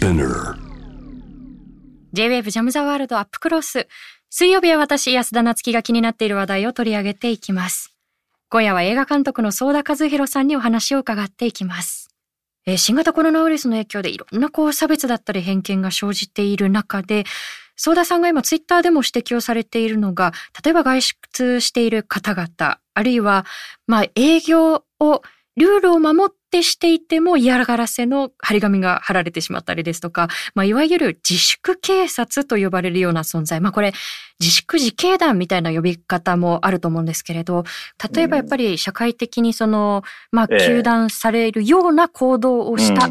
Spinner J-WAVE ジャムザワールドアップクロス。水曜日は私、安田夏樹が気になっている話題を取り上げていきます。今夜は映画監督の相田和弘さんにお話を伺っていきます。えー新型コロナウイルスの影響でいろんなこう差別だったり偏見が生じている中で、相田さんが今ツイッターでも指摘をされているのが、例えば外出している方々、あるいは、まあ営業を、ルールを守ってしていても嫌がらせの張り紙が貼られてしまったりですとか、まあ、いわゆる自粛警察と呼ばれるような存在。まあ、これ、自粛自警団みたいな呼び方もあると思うんですけれど、例えばやっぱり社会的にその、まあ、ええ。糾弾されるような行動をした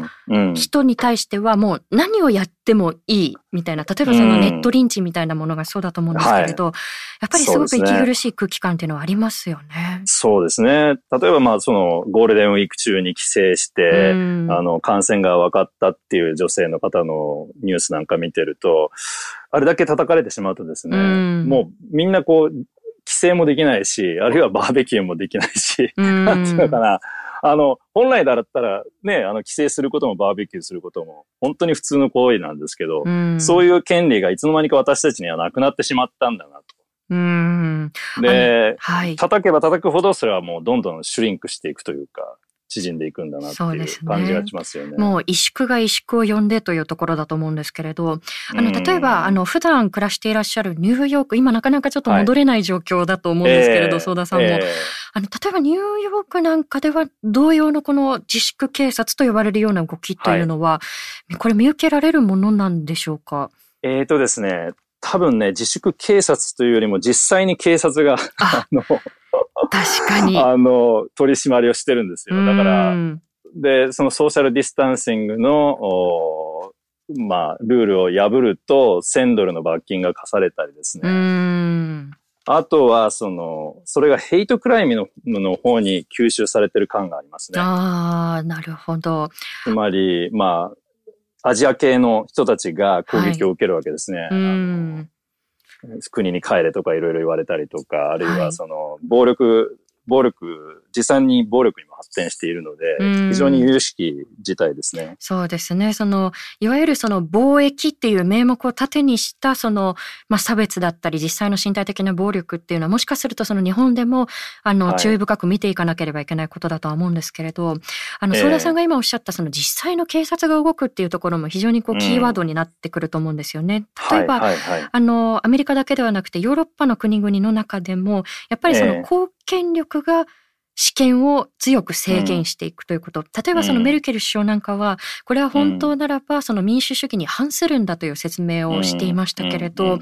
人に対してはもう何をやってもいいみたいな、例えばそのネットリンチみたいなものがそうだと思うんですけれど、やっぱりすごく息苦しい空気感っていうのはありますよね。そうですね。例えば、まあ、その、ゴールデンウィーク中に帰省して、うん。あの、感染が分かったっていう女性の方のニュースなんか見てると、あれだけ叩かれてしまうとですね、うんもうみんなこう、帰省もできないし、あるいはバーベキューもできないし、うんなんていうのかな。あの、本来だったらね、あの、帰省することもバーベキューすることも、本当に普通の行為なんですけど、うんそういう権利がいつの間にか私たちにはなくなってしまったんだなうん。と。で、はい。叩けば叩くほどそれはもうどんどんシュリンクしていくというか、縮んでいくんだなっていう感じがしますよね。もう萎縮が萎縮を呼んでというところだと思うんですけれど、あの、うん例えば、あの、普段暮らしていらっしゃるニューヨーク、今なかなかちょっと戻れない状況だと思うんですけれど、ええ相田さんも。えあの、例えばニューヨークなんかでは同様のこの自粛警察と呼ばれるような動きというのは、これ見受けられるものなんでしょうか？ええーとですね、多分ね、自粛警察というよりも実際に警察が、あ。あの、確かに。あの、取り締まりをしてるんですよ。だからう、んで、その social distancing の、おまあ、ルールを破ると1000ドルの罰金が課されたりですうね。ん。あとは、その、それがヘイトクライムのの方に吸収されてる感がありますね。ああ、なるほど。つまり、まあ、アジア系の人たちが攻撃を受けるわけですね。うあん。の国に帰れとかいろいろ言われたりとか、あるいははい。その、暴力、暴力、実際に暴力にも発展しているのでうん、非常に有識事態ですね。そうですね。その、いわゆるその貿易っていう名目を盾にした、その、まあ、差別だったり、実際の身体的な暴力っていうのは、もしかするとその日本でも、あの、はい注意深く見ていかなければいけないことだとは思うんですけれど、あの、ええ相田さんが今おっしゃった、その実際の警察が動くっていうところも非常にこう、うんキーワードになってくると思うんですよね。例えば、はい、はい、はい。あの、アメリカだけではなくて、ヨーロッパの国々の中でも、やっぱりそええの公権力が試験を強く制限していくということ。例えばそのうん。メルケル首相なんかは、これは本当ならばその民主主義に反するんだという説明をしていましたけれど、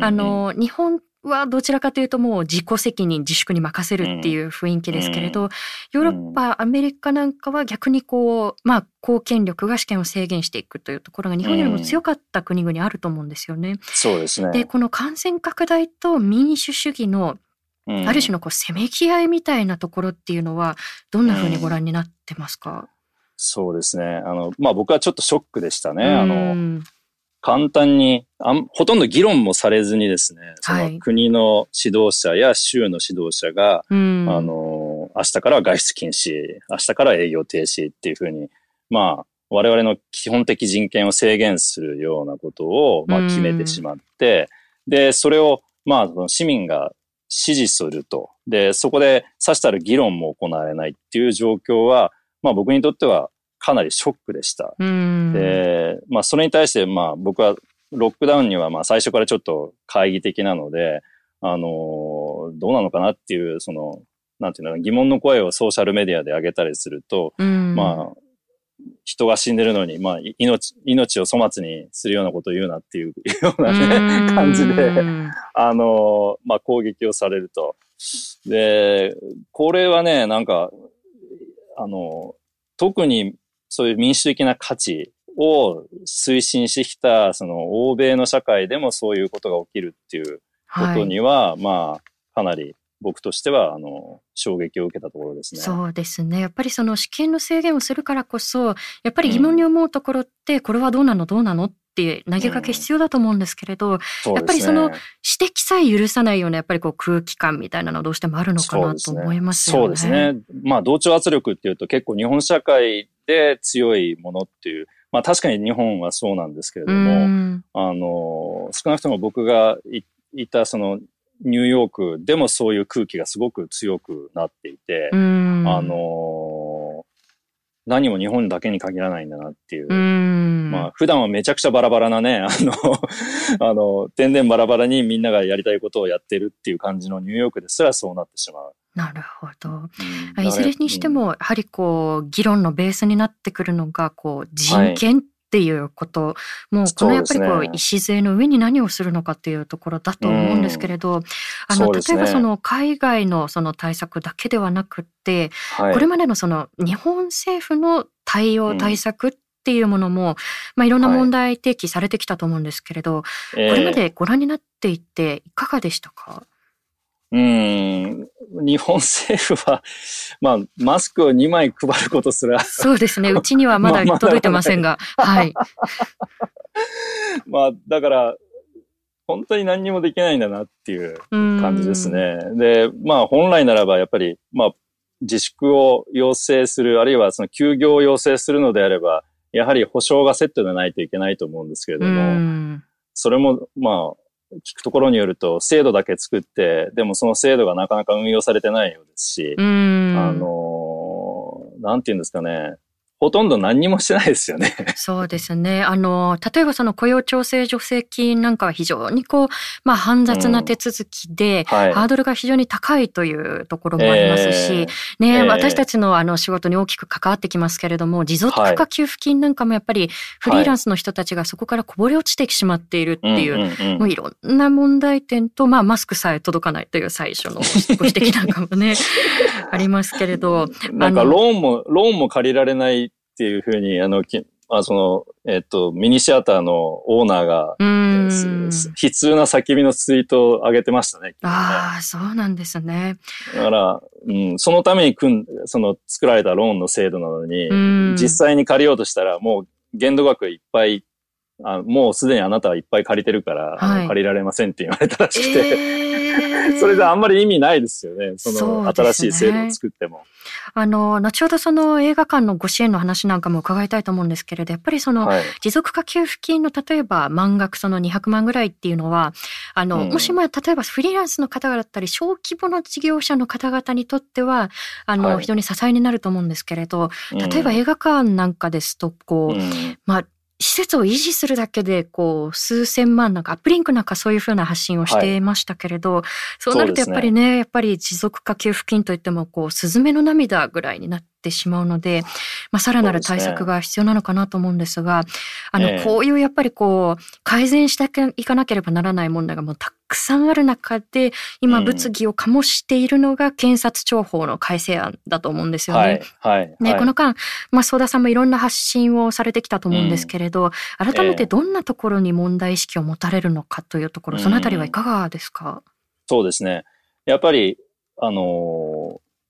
あ、の、日本はどちらかというともう自己責任、自粛に任せるっていう雰囲気ですけれど、ヨーロッパ、アメリカなんかは逆にこう、まあ、公権力が試験を制限していくというところが日本よりも強かった国々あると思うんですよね。そうですね。で、この感染拡大と民主主義のうん。ある種のこうせめぎ合いみたいなところっていうのは、どんな風にご覧になってますか、そうですね。あの、まあ、僕はちょっとショックでしたね。あうの、ん。簡単にあん、ほとんど議論もされずにですね、そはい。の国の指導者や州の指導者が、うん。あの、明日からは外出禁止、明日からは営業停止っていうふうに、まあ、我々の基本的人権を制限するようなことを、まあ、うん。決めてしまって、で、それを、まあ、市民が支持すると。で、そこでさしたる議論も行われないっていう状況は、まあ僕にとってはかなりショックでした。うんで、まあそれに対して、まあ僕はロックダウンにはまあ最初からちょっと懐疑的なので、あのどうなのかなっていう、その、なんていうの疑問の声をソーシャルメディアで上げたりすると、うんまあ、人が死んでるのに、まあ、い命、命を粗末にするようなことを言うなっていう ようなね、感じで、うんあの、まあ、攻撃をされると。で、これはね、なんか、あの、特にそういう民主的な価値を推進してきた、その欧米の社会でもそういうことが起きるっていうことには、まあ、かなり僕としては、あの、衝撃を受けたところですね。そうですね。やっぱりその試験の制限をするからこそ、やっぱり疑問に思うところって、これはどうなの？どうなの？って投げかけ必要だと思うんですけれど、そうですねやっぱりその指摘さえ許さないようなやっぱりこう空気感みたいなのはどうしてもあるのかなと思いますよね。そうですね。まあ、同調圧力っていうと結構日本社会で強いものっていう、まあ確かに日本はそうなんですけれども、あの、少なくとも僕がいたそのニューヨークでもそういう空気がすごく強くなっていて、あの、何も日本だけに限らないんだなっていう。うまあ普段はめちゃくちゃバラバラなね、あの、あの、天然バラバラにみんながやりたいことをやってるっていう感じのニューヨークですらそうなってしまう。なるほど。うん、いずれにしても、やはりこう、議論のベースになってくるのが、こう、人権っていうこと、はい、もうこのやっぱりこう、礎の上に何をするのかっていうところだと思うんですけれど、うん、あの、例えばその海外のその対策だけではなくって、はい、これまでのその日本政府の対応、対策っていうものも、まあ、いろんな問題提起されてきたと思うんですけれど、はい、これまでご覧になっていていかがでしたか、うん、日本政府は、まあ、マスクを2枚配ることすら。そうですね。うちにはまだ 届いてませんが。はい。まあ、だから、本当に何にもできないんだなっていう感じですね。で、まあ、本来ならば、やっぱり、まあ、自粛を要請する、あるいはその休業を要請するのであれば、やはり保証がセットでないといけないと思うんですけれども、それも、まあ、聞くところによると、制度だけ作って、でもその制度がなかなか運用されてないようですし、あの、なんて言うんですかね、ほとんど何にもしてないですよね。そうですね。あの、例えばその雇用調整助成金なんかは非常にこう、まあ煩雑な手続きで、うんはい、ハードルが非常に高いというところもありますし、えー、ね、えー、私たちのあの仕事に大きく関わってきますけれども、持続化給付金なんかもやっぱりフリーランスの人たちがそこからこぼれ落ちてしまっているっていう、もういろんな問題点と、まあマスクさえ届かないという最初のご指摘なんかもね、ありますけれど。なんかローンも、ローンも借りられないっていうふうに、あの、まあ、その、えっと、ミニシアターのオーナーが、悲痛な叫びのツイートを上げてましたね。ああ、そうなんですね。だから、うん、そのために組ん、その作られたローンの制度なのに、実際に借りようとしたら、もう限度額いっぱいあもうすでにあなたはいっぱい借りてるから、はい、借りられませんって言われたらしくて、えー、それであんまり意味ないですよね。その新しい制度を作っても。あの、後ほどその映画館のご支援の話なんかも伺いたいと思うんですけれど、やっぱりその、持続化給付金の例えば満額その200万ぐらいっていうのは、あの、うん、もしまあ例えばフリーランスの方々だったり、小規模の事業者の方々にとっては、あの、はい、非常に支えになると思うんですけれど、例えば映画館なんかですと、こう、うん、まあ、施設を維持するだけで、こう、数千万なんか、アップリンクなんかそういうふうな発信をしてい。ましたけれど、はい、そうなるとやっぱりね、ねやっぱり持続化給付金といっても、こう、スズメの涙ぐらいになってしまうので、まあ、さらなる対策が必要なのかなと思うんですが、すね、あの、こういうやっぱりこう、改善していかなければならない問題がもうたくさんある中で、今物議を醸しているのが検察庁法の改正案だと思うんですよね。はい。はい、ね、この間、まあ、相田さんもいろんな発信をされてきたと思うんですけれど、うん、改めてどんなところに問題意識を持たれるのかというところ、そのあたりはいかがですか、そうですね。やっぱり、あのー、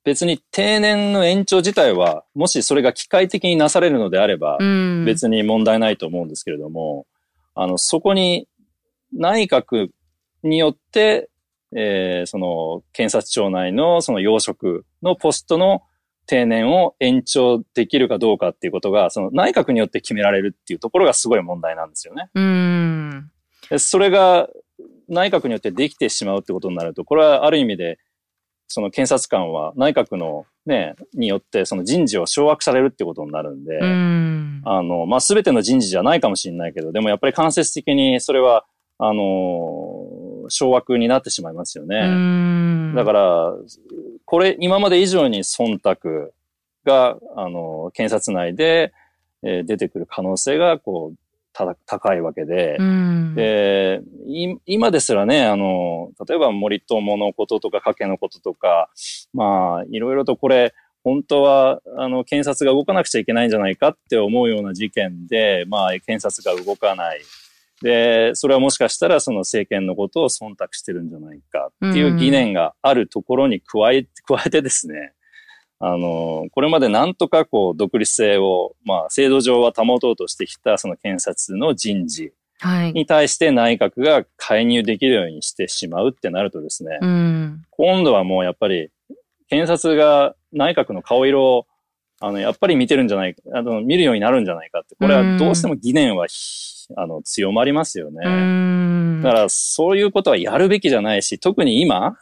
別に定年の延長自体は、もしそれが機械的になされるのであれば、別に問題ないと思うんですけれども、あの、そこに内閣によって、えー、その検察庁内のその要職のポストの定年を延長できるかどうかっていうことが、その内閣によって決められるっていうところがすごい問題なんですよね。うん。それが内閣によってできてしまうってことになると、これはある意味で、その検察官は内閣のね、によってその人事を掌握されるってことになるんで、んあの、まあ、すべての人事じゃないかもしれないけど、でもやっぱり間接的にそれはあの、掌握になってしまいますよね。だから、これ、今まで以上に忖度が、あの、検察内で、えー、出てくる可能性が、こう、た高いわけで、で、今ですらね、あの、例えば森友のこととか、加計のこととか、まあ、いろいろとこれ、本当は、あの、検察が動かなくちゃいけないんじゃないかって思うような事件で、まあ、検察が動かない。で、それはもしかしたらその政権のことを忖度してるんじゃないかっていう疑念があるところに加え、加えてですね、あの、これまでなんとかこう独立性を、まあ制度上は保とうとしてきたその検察の人事に対して内閣が介入できるようにしてしまうってなるとですね、うん、今度はもうやっぱり検察が内閣の顔色をあの、やっぱり見てるんじゃないか、あの、見るようになるんじゃないかって、これはどうしても疑念は、あの、強まりますよね。だから、そういうことはやるべきじゃないし、特に今、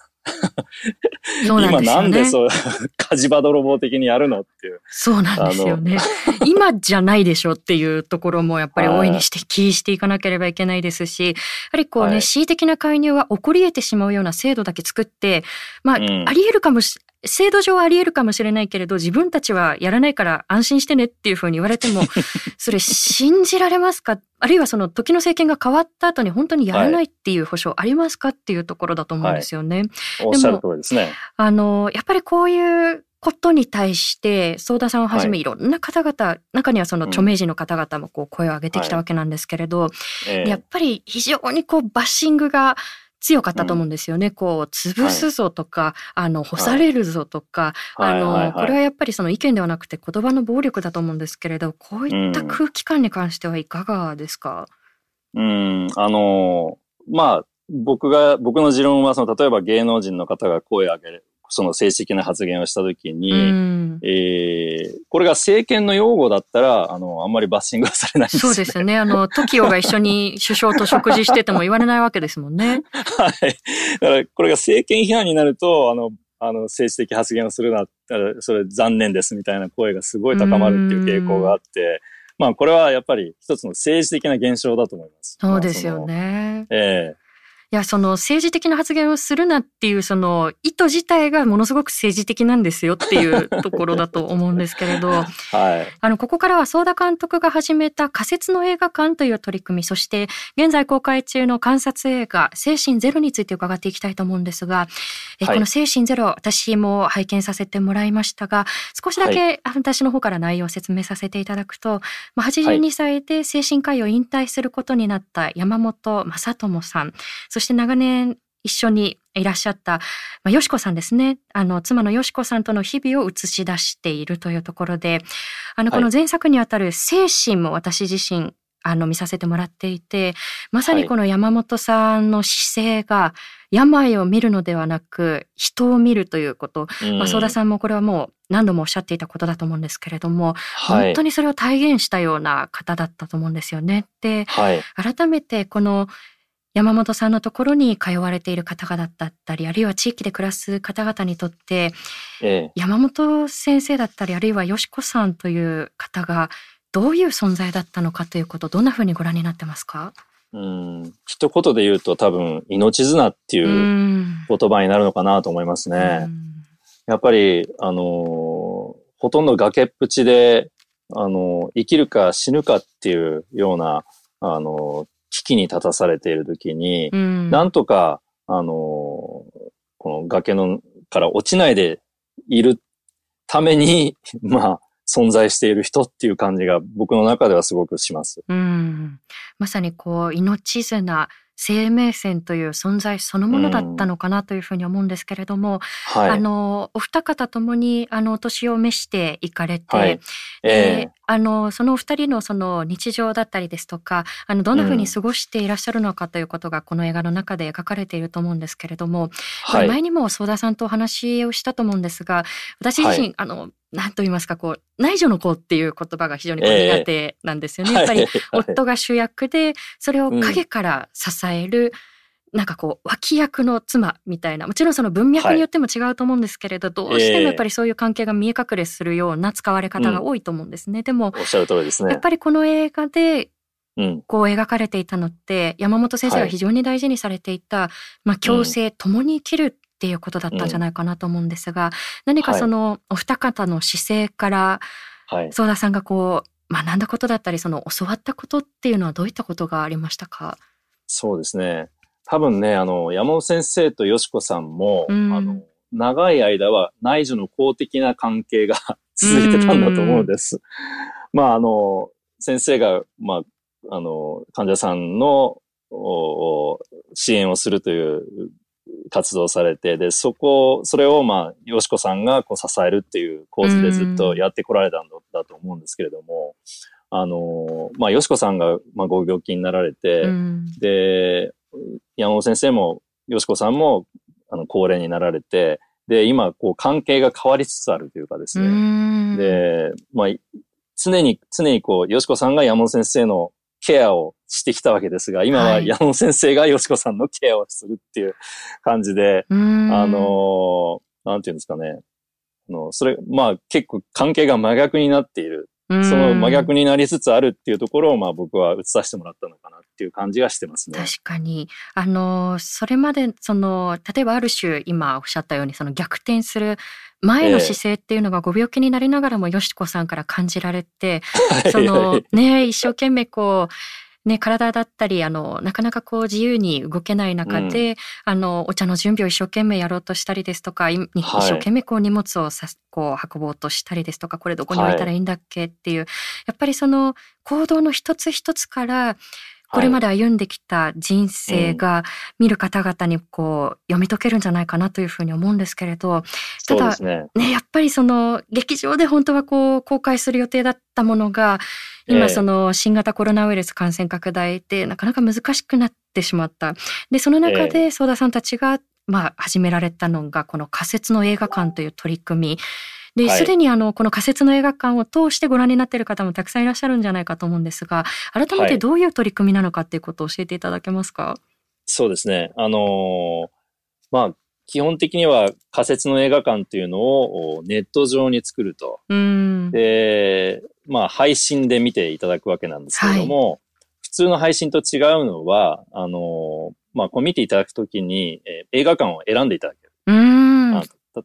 そうなんですよね、今なんでそう、火事場泥棒的にやるのっていう。そうなんですよね。今じゃないでしょっていうところもやっぱり大いにして気していかなければいけないですし、やはりこうね、はい、恣意的な介入は起こり得てしまうような制度だけ作って、まあ、うん、あり得るかもし制度上はあり得るかもしれないけれど、自分たちはやらないから安心してねっていうふうに言われても、それ信じられますか？あるいはその時の政権が変わった後に本当にやらないっていう保証ありますかっていうところだと思うんですよね。はい、おっしゃる通りですね。あの、やっぱりこういうことに対して、ソーダさんをはじめい。ろんな方々、はい、中にはその著名人の方々もこう声を上げてきたわけなんですけれど、はいえ。ー、やっぱり非常にこうバッシングが強かったと思うんですよね。うん、こう、潰すぞとか、はい、あの、干されるぞとか、はい、あの、はい。はい。はい、これはやっぱりその意見ではなくて言葉の暴力だと思うんですけれど、こういった空気感に関してはいかがですか、うん、うん。あの、まあ、僕が、僕の持論は、その、例えば芸能人の方が声を上げる、その正式な発言をしたときに、うん、えー、これが政権の擁護だったら、あの、あんまりバッシングはされないですね。そうですよね。あの、TOKIO が一緒に首相と食事してても言われないわけですもんね。はい。だから、これが政権批判になると、あの、あの、政治的発言をするな、それ残念ですみたいな声がすごい高まるっていう傾向があって、まあ、これはやっぱり一つの政治的な現象だと思います。そうですよね。まあ、ええーいや、その政治的な発言をするなっていうその意図自体がものすごく政治的なんですよっていう ところだと思うんですけれど、はい、あの、ここからは相田監督が始めた仮設の映画館という取り組み、そして現在公開中の観察映画、精神ゼロについて伺っていきたいと思うんですが、え、はい、この精神ゼロ、私も拝見させてもらいましたが、少しだけ私の方から内容を説明させていただくと、まあ、82歳で精神科医を引退することになった山本正智さん、そして長年一緒にいらっしゃった、まあ、よしこさんですね。あの、妻のよしこさんとの日々を映し出しているというところで、あの、この前作にあたる精神も私自身、あの、見させてもらっていて、まさにこの山本さんの姿勢が、病を見るのではなく、人を見るということ。うん、まあ、相田さんもこれはもう何度もおっしゃっていたことだと思うんですけれども、はい、本当にそれを体現したような方だったと思うんですよね。で、はい、改めてこの山本さんのところに通われている方々だったり、あるいは地域で暮らす方々にとって、ええ、山本先生だったり、あるいはよしこさんという方がどういう存在だったのかということ、どんなふうにご覧になってますか？うん、一言で言うと多分、命綱っていう言葉になるのかなと思いますね。やっぱり、あのほとんど崖っぷちで、あの生きるか死ぬかっていうような、あの危機に立たされているときに、うん、なんとか、あの、この崖のから落ちないでいるために、まあ、存在している人っていう感じが僕の中ではすごくします。うん。まさにこう、命綱、生命線という存在そのものだったのかなというふうに思うんですけれども、うんはい、あのお二方ともにあのお年を召していかれて、はい、えー、あのそのお二人のその日常だったりですとかあのどんなふうに過ごしていらっしゃるのかということがこの映画の中で描かれていると思うんですけれども、はい、前にも相田さんとお話をしたと思うんですが私自身、あの何と言いますか、こう、内助の子っていう言葉が非常に苦手なんですよね。えー、やっぱり、夫が主役で、それを陰から支える、うん、なんかこう、脇役の妻みたいな、もちろんその文脈によっても違うと思うんですけれど、はい、どうしてもやっぱりそういう関係が見え隠れするような使われ方が多いと思うんですね。うん、でも、おっしゃる通りですね。やっぱりこの映画で、こう描かれていたのって、山本先生が非常に大事にされていた、はい、まあ、共生、共に生きるっていうことだったん。じゃないかなと思うんですが、うん、何かそのお二方の姿勢から、はい、田さんがこう学んだことだったりその教わったことっていうのはどういったことがありましたか？そうですね。多分ねあの山本先生とよしこさんも、うん、あの長い間は内助の公的な関係が続いてたんだと思うんです。まああの先生が、まあ、あの患者さんの支援をするという活動されて、で、そこ、それをまあ、よしこさんがこう支えるっていう構図でずっとやってこられたんだと思うんですけれども、あの、まあ、よしこさんが、まあ、ご病気になられて、で、山本先生も、よしこさんも、あの、高齢になられて、で、今、こう、関係が変わりつつあるというかですね。で、まあ、常に、常にこう、よしこさんが山本先生のケアをしてきたわけですが、今は山本先生がよしこさんのケアをするっていう感じで、あの、なんていうんですかね。あの、それ、まあ結構関係が真逆になっている。その真逆になりつつあるっていうところを、まあ僕は映させてもらったのかなっていう感じがしてますね。確かに。あの、それまで、その、例えばある種、今おっしゃったように、その逆転する前の姿勢っていうのがご病気になりながらもよしこさんから感じられて、そのね、一生懸命こう、ね、体だったり、あの、なかなかこう自由に動けない中で、うん、あの、お茶の準備を一生懸命やろうとしたりですとか、はい、一生懸命こう荷物をさこう運ぼうとしたりですとか、これどこに置いたらいいんだっけっていう、はい、やっぱりその行動の一つ一つから、これまで歩んできた人生が見る方々にこう読み解けるんじゃないかなというふうに思うんですけれど、ただね、ね、やっぱりその劇場で本当はこう公開する予定だったものが、今その新型コロナウイルス感染拡大でなかなか難しくなってしまった。で、その中で相田さんたちがまあ始められたのがこの仮設の映画館という取り組み。で、すでにあの、この仮設の映画館を通してご覧になっている方もたくさんいらっしゃるんじゃないかと思うんですが、改めてどういう取り組みなのかっていうことを教えていただけますか、はい、そうですね。あのー、まあ、基本的には仮設の映画館っていうのをネット上に作ると。で、まあ配信で見ていただくわけなんですけれども、はい、普通の配信と違うのは、あの、まあこう見ていただくときに、えー、映画館を選んでいただける。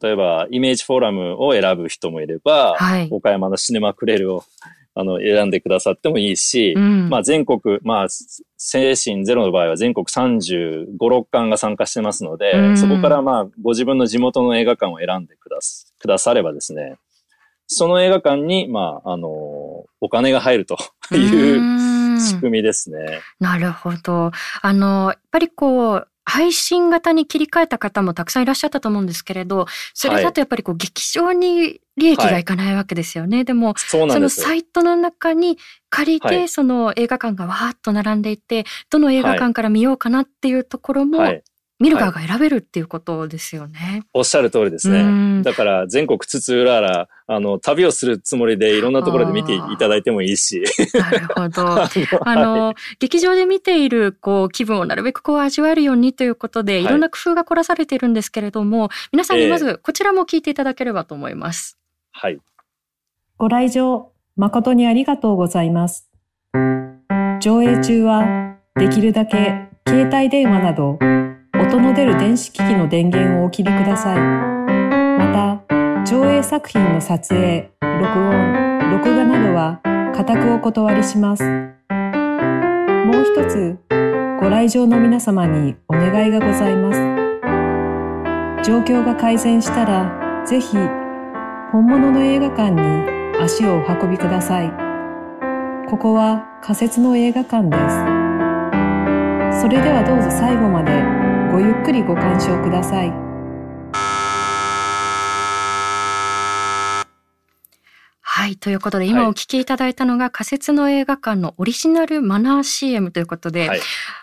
例えば、イメージフォーラムを選ぶ人もいれば、はい、岡山のシネマクレルをあの、選んでくださってもいいし、うん、まあ全国、まあ、精神ゼロの場合は全国35、6館が参加してますので、うん、そこからまあ、ご自分の地元の映画館を選んでくだす、くださればですね、その映画館に、まあ、あの、お金が入るという仕組みですね。なるほど。あの、やっぱりこう、配信型に切り替えた方もたくさんいらっしゃったと思うんですけれど、それだとやっぱりこう劇場に利益がいかないわけですよね。はい、でもそのサイトの中に借りて、その映画館がわーっと並んでいて、どの映画館から見ようかなっていうところも見る側が選べるっていうことですよね。はい、おっしゃる通りですね。だから全国津々浦々、あの、旅をするつもりでいろんなところで見ていただいてもいいし。なるほど。あの、はい、劇場で見ている、こう、気分をなるべくこう味わえるようにということで、いろんな工夫が凝らされているんですけれども、皆さんにまずこちらも聞いていただければと思います。えー、はい。ご来場、誠にありがとうございます。上映中は、できるだけ携帯電話など、音の出る電子機器の電源をお切りください。また、上映作品の撮影、録音、録画などは、固くお断りします。もう一つ、ご来場の皆様にお願いがございます。状況が改善したら、ぜひ、本物の映画館に足をお運びください。ここは仮設の映画館です。それではどうぞ最後までごゆっくりご鑑賞ください。はい。ということで、今お聞きいただいたのが、仮設の映画館のオリジナルマナー CM ということで、はい、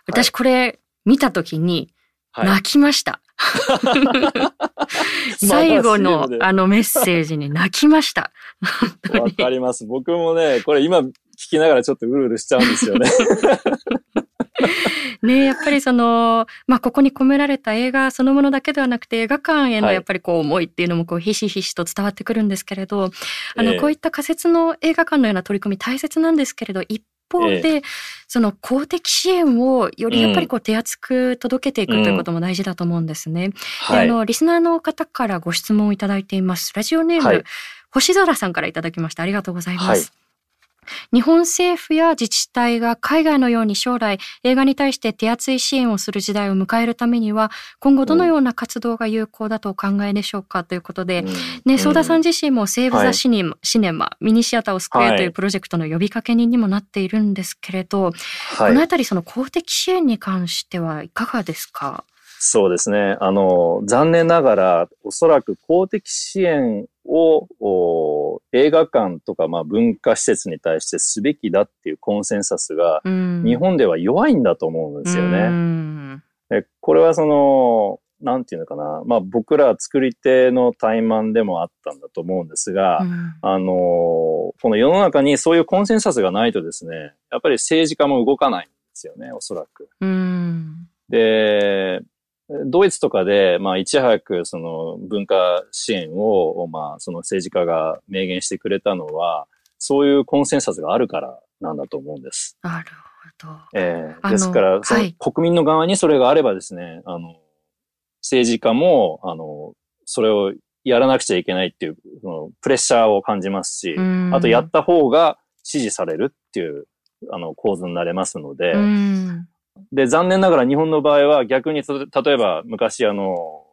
私これ見たときに泣きました。はい、最後のあのメッセージに泣きました。わかります。僕もね、これ今聞きながらちょっとうるうるしちゃうんですよね。ねやっぱりその、まあ、ここに込められた映画そのものだけではなくて映画館へのやっぱりこう思いっていうのもこうひしひしと伝わってくるんですけれど、あの、こういった仮設の映画館のような取り組み大切なんですけれど、一方で、その公的支援をよりやっぱりこう手厚く届けていくということも大事だと思うんですね。であの、リスナーの方からご質問をいただいています。ラジオネーム、はい、星空さんからいただきました。ありがとうございます。日本政府や自治体が海外のように将来映画に対して手厚い支援をする時代を迎えるためには今後どのような活動が有効だとお考えでしょうかということで、うん、ね、相田さん自身もセーブ・ザ・シネマ、はい、シネマミニシアターを救えというプロジェクトの呼びかけ人にもなっているんですけれど、はい、このあたりその公的支援に関してはいかがですか？そうですね。あの、残念ながら、おそらく公的支援を映画館とかまあ文化施設に対してすべきだっていうコンセンサスが、日本では弱いんだと思うんですよね。これはその、なんていうのかな、まあ僕ら作り手の怠慢でもあったんだと思うんですが、うんあの、この世の中にそういうコンセンサスがないとですね、やっぱり政治家も動かないんですよね、おそらく。うん。で、ドイツとかで、まあ、いち早くその文化支援を、まあ、その政治家が明言してくれたのは、そういうコンセンサスがあるからなんだと思うんです。なるほど。えあのえですから、そのはい国民の側にそれがあればですね、あの、政治家も、あの、それをやらなくちゃいけないっていう、そのプレッシャーを感じますし、うんあとやった方が支持されるっていう、あの、構図になれますので、うん。で、残念ながら日本の場合は逆に、つ例えば昔あの、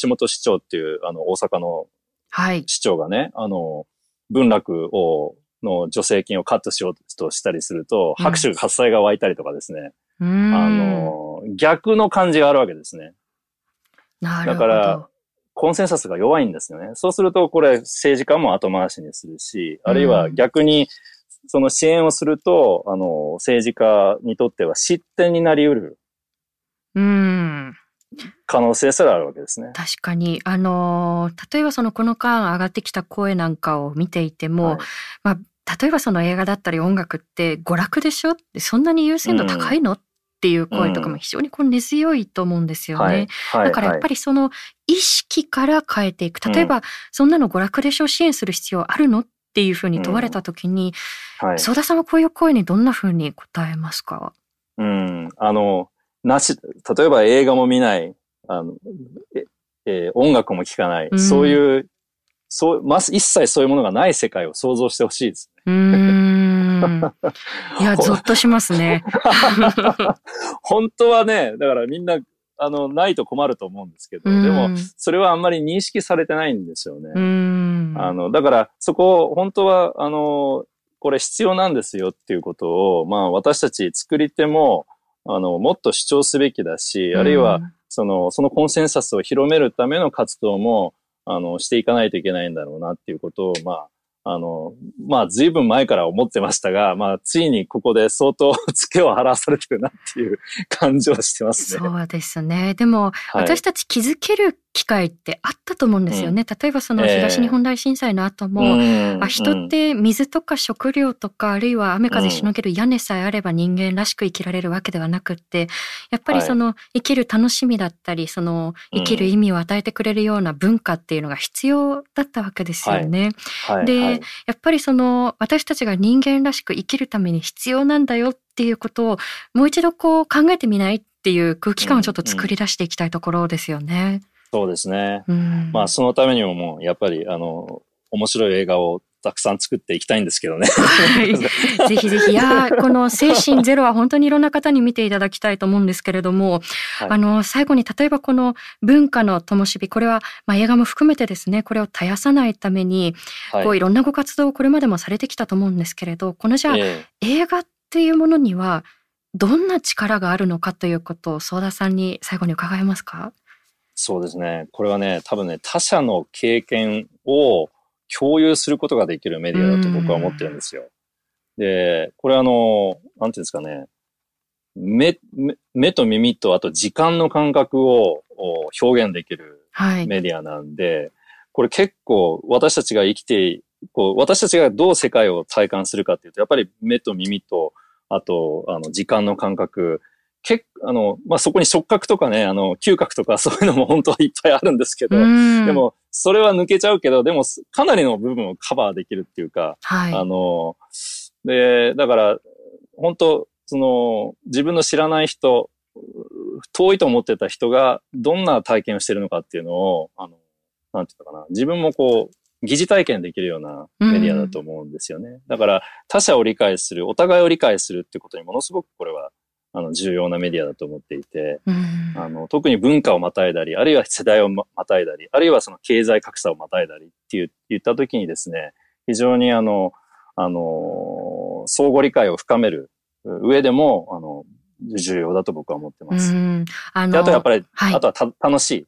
橋本市長っていう、あの、大阪のはい。市長がね、あの、文楽を、の助成金をカットしようとしたりすると、うん拍手喝采が湧いたりとかですね、うん。あの、逆の感じがあるわけですね。なるほど。だからコンセンサスが弱いんですよね。そうすると、これ政治家も後回しにするし、あるいは逆に、その支援をすると、あの、政治家にとっては失点になり得るうん。可能性すらあるわけですね。確かに、あのー例えばそのこの間上がってきた声なんかを見ていても、はいまあ、例えばその映画だったり音楽って娯楽でしょってそんなに優先度高いの、っていう声とかも非常にこう根強いと思うんですよね。はい。はい。だからやっぱりその意識から変えていく。例えば、そんなの娯楽でしょ支援する必要あるのっていうふうに問われた時に、はい、はい。相田さんはこういう声にどんなふうに答えますか？うん。あの、なし、例えば映画も見ない、あの、ええー音楽も聴かない、うんそういう、そう、まず一切そういうものがない世界を想像してほしいです。うーん。いや、ゾッとしますね。本当はね、だからみんな、あの、ないと困ると思うんですけど、うんでも、それはあんまり認識されてないんですよね。あの、だから、そこ、本当は、あの、これ必要なんですよっていうことを、まあ、私たち作り手も、あの、もっと主張すべきだし、あるいは、その、そのコンセンサスを広めるための活動も、あの、していかないといけないんだろうなっていうことを、まあ、あの、まあ、随分前から思ってましたが、まあ、ついにここで相当付けを払わされてるなっていう感じはしてますね。そうですね。でも、はい。私たち気づける機会ってあったと思うんですよね。例えばそのええ。東日本大震災の後も、うん。あ人って水とか食料とか、あるいは雨風しのげる屋根さえあれば人間らしく生きられるわけではなくって、やっぱりその生きる楽しみだったり、その生きる意味を与えてくれるような文化っていうのが必要だったわけですよね。はい。ではいやっぱりその私たちが人間らしく生きるために必要なんだよっていうことをもう一度こう考えてみないっていう空気感をちょっと作り出していきたいところですよね。そうですね。うんまあ、そのためにももう、やっぱり、あの、面白い映画をたくさん作っていきたいんですけどね。はい ぜひぜひ。いやーこの精神ゼロは本当にいろんな方に見ていただきたいと思うんですけれども、はいあの、最後に例えばこの文化の灯火、これは、まあ、映画も含めてですね、これを絶やさないために、はいこういろんなご活動をこれまでもされてきたと思うんですけれど、このじゃあ、え映画っていうものには、どんな力があるのかということを、相田さんに最後に伺えますか？そうですね。これはね、多分ね、他者の経験を共有することができるメディアだと僕は思ってるんですよ。で、これあの、なんていうんですかね、目、目目と耳とあと時間の感覚をお表現できるはい。メディアなんで、これ結構私たちが生きて、こう、私たちがどう世界を体感するかっていうと、やっぱり目と耳と、あと、あの、時間の感覚、結あの、まあ、そこに触覚とかね、あの、嗅覚とかそういうのも本当はいっぱいあるんですけど、うんで、も、それは抜けちゃうけど、でも、かなりの部分をカバーできるっていうか、はい。あの、で、だから、本当その、自分の知らない人、遠いと思ってた人がどんな体験をしてるのかっていうのを、あの、なんていうのかな、自分もこう、疑似体験できるようなメディアだと思うんですよね。だから、他者を理解する、お互いを理解するってことにものすごくこれは、あの、重要なメディアだと思っていて、うん。あの、特に文化をまたいだり、あるいは世代をままたいだり、あるいはその経済格差をまたいだりっていう、言ったときにですね、非常にあの、あの、相互理解を深める上でも、あの、重要だと僕は思ってます。あのあとやっぱり、はい、あとはた楽しい。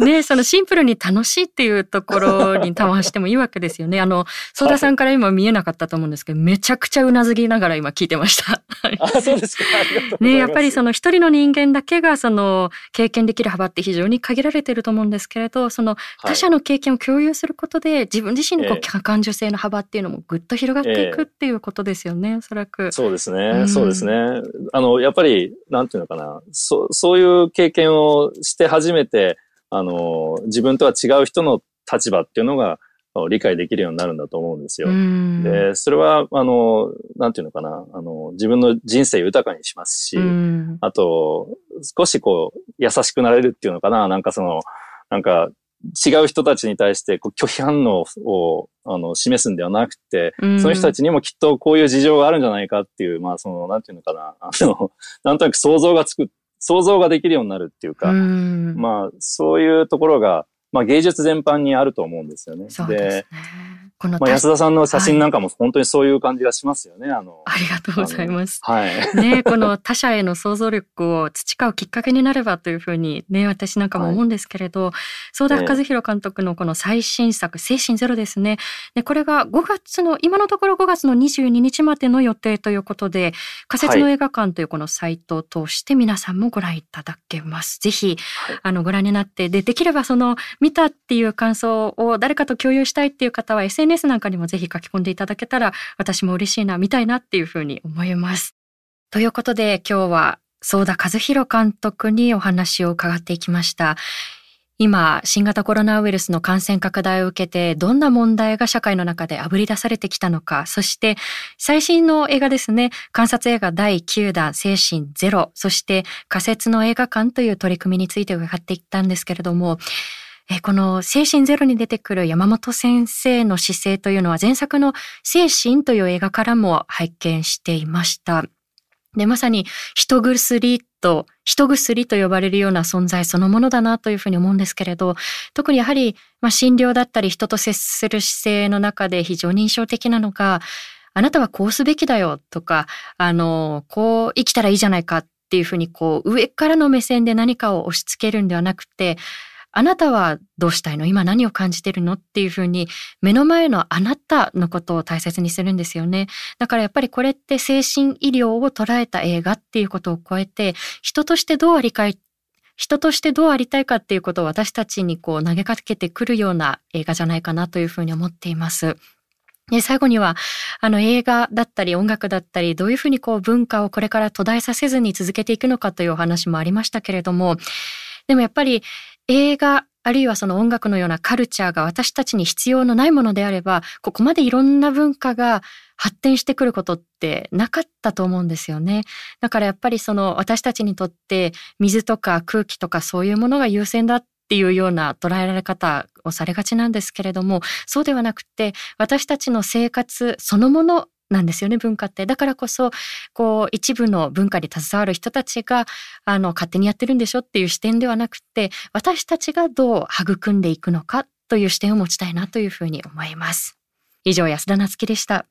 ねそのシンプルに楽しいっていうところに回してもいいわけですよね。あの、相田さんから今見えなかったと思うんですけど、めちゃくちゃうなずきながら今聞いてました。あ、そうですか。ねやっぱりその一人の人間だけがその経験できる幅って非常に限られてると思うんですけれど、その他者の経験を共有することで、自分自身のこう感受性の幅っていうのもぐっと広がっていくっていうことですよね、えー、おそらく。そうですね、うん、そうですね。あの、やっぱり、なんていうのかな、そそういう経験をして初めて、あの、自分とは違う人の立場っていうのが理解できるようになるんだと思うんですよ。で、それは、あの、なんていうのかな、あの、自分の人生豊かにしますし、あと、少しこう、優しくなれるっていうのかな、なんかその、なんか、違う人たちに対してこう拒否反応をあの示すんではなくて、その人たちにもきっとこういう事情があるんじゃないかっていう、まあその、なんていうのかな、あの、なんとなく想像がつく、想像ができるようになるっていうか、まあそういうところが、まあ芸術全般にあると思うんですよね。で、ね、このまあ、安田さんの写真なんかも本当にそういう感じがしますよね。あの、ありがとうございます。はい。ね、この他者への想像力を培うきっかけになればというふうにね、私なんかも思うんですけれど、相田和弘監督のこの最新作、精神ゼロですね。で、これが5月の、今のところ5月の22日までの予定ということで、仮設の映画館というこのサイトを通して皆さんもご覧いただけます。ぜひ、あの、ご覧になって、で、できればその、見たっていう感想を誰かと共有したいっていう方は SNS なんかにもぜひ書き込んでいただけたら私も嬉しいな、見たいなっていうふうに思います。ということで今日は相田和弘監督にお話を伺っていきました。今、新型コロナウイルスの感染拡大を受けて、どんな問題が社会の中であぶり出されてきたのか、そして最新の映画ですね、観察映画第9弾、精神ゼロ、そして仮設の映画館という取り組みについて伺っていったんですけれども、えこの精神ゼロに出てくる山本先生の姿勢というのは前作の精神という映画からも拝見していました。で、まさに人薬と、人薬と呼ばれるような存在そのものだなというふうに思うんですけれど、特にやはり、まあ、診療だったり人と接する姿勢の中で非常に印象的なのが、あなたはこうすべきだよとか、あの、こう生きたらいいじゃないかっていうふうにこう上からの目線で何かを押し付けるんではなくて、あなたはどうしたいの？今何を感じてるの？っていうふうに目の前のあなたのことを大切にするんですよね。だからやっぱりこれって精神医療を捉えた映画っていうことを超えて人としてどうありかい人としてどうありたいかっていうことを私たちにこう投げかけてくるような映画じゃないかなというふうに思っています。で、最後には、あの映画だったり音楽だったり、どういうふうにこう文化をこれから途絶えさせずに続けていくのかというお話もありましたけれども、でもやっぱり映画あるいはその音楽のようなカルチャーが私たちに必要のないものであれば、ここまでいろんな文化が発展してくることってなかったと思うんですよね。だからやっぱりその私たちにとって水とか空気とかそういうものが優先だっていうような捉えられ方をされがちなんですけれども、そうではなくて私たちの生活そのものなんですよね文化って。だからこそこう一部の文化に携わる人たちがあの勝手にやってるんでしょっていう視点ではなくて私たちがどう育んでいくのかという視点を持ちたいなというふうに思います。以上安田なつきでした。